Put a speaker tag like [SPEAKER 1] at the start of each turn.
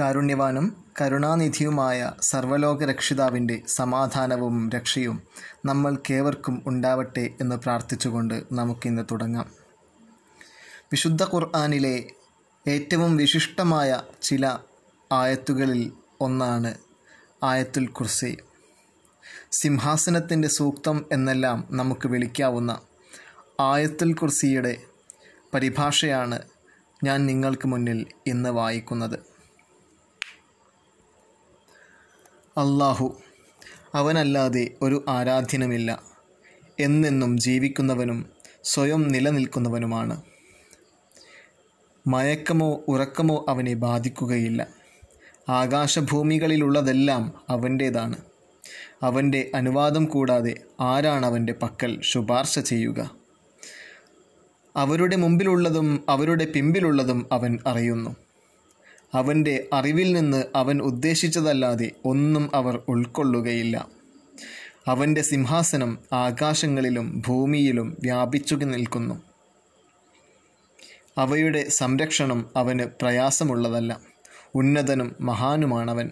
[SPEAKER 1] കാരുണ്യവാനും കരുണാനിധിയുമായ സർവലോക രക്ഷിതാവിന്റെ സമാധാനവും രക്ഷയും നമ്മൾ കേവർക്കും ഉണ്ടാവട്ടെ എന്ന് പ്രാർത്ഥിച്ചുകൊണ്ട് നമുക്കിന്ന് തുടങ്ങാം. വിശുദ്ധ ഖുർആാനിലെ ഏറ്റവും വിശിഷ്ടമായ ചില ആയത്തുകളിൽ ഒന്നാണ് ആയത്തുൽ കുർസി. സിംഹാസനത്തിന്റെ സൂക്തം എന്നെല്ലാം നമുക്ക് വിളിക്കാവുന്ന ആയത്തുൽ കുർസിയുടെ പരിഭാഷയാണ് ഞാൻ നിങ്ങൾക്ക് മുന്നിൽ ഇന്ന് വായിക്കുന്നത്. അള്ളാഹു. അവനല്ലാതെ ഒരു ആരാധ്യനുമില്ല. എന്നെന്നും ജീവിക്കുന്നവനും സ്വയം നിലനിൽക്കുന്നവനുമാണ്. മയക്കമോ ഉറക്കമോ അവനെ ബാധിക്കുകയില്ല. ആകാശഭൂമികളിലുള്ളതെല്ലാം അവന്റേതാണ് അവന്റെ അനുവാദം കൂടാതെ ആരാണ് അവന്റെ പക്കൽ ശുപാർശ ചെയ്യുക? അവരുടെ മുമ്പിലുള്ളതും അവരുടെ പിമ്പിലുള്ളതും അവൻ അറിയുന്നു. അവന്റെ അറിവിൽ നിന്ന് അവൻ ഉദ്ദേശിച്ചതല്ലാതെ ഒന്നും അവർ ഉൾക്കൊള്ളുകയില്ല. അവന്റെ സിംഹാസനം ആകാശങ്ങളിലും ഭൂമിയിലും വ്യാപിച്ചു നിൽക്കുന്നു. അവയുടെ സംരക്ഷണം അവന് പ്രയാസമുള്ളതല്ല. ഉന്നതനും മഹാനുമാണവൻ.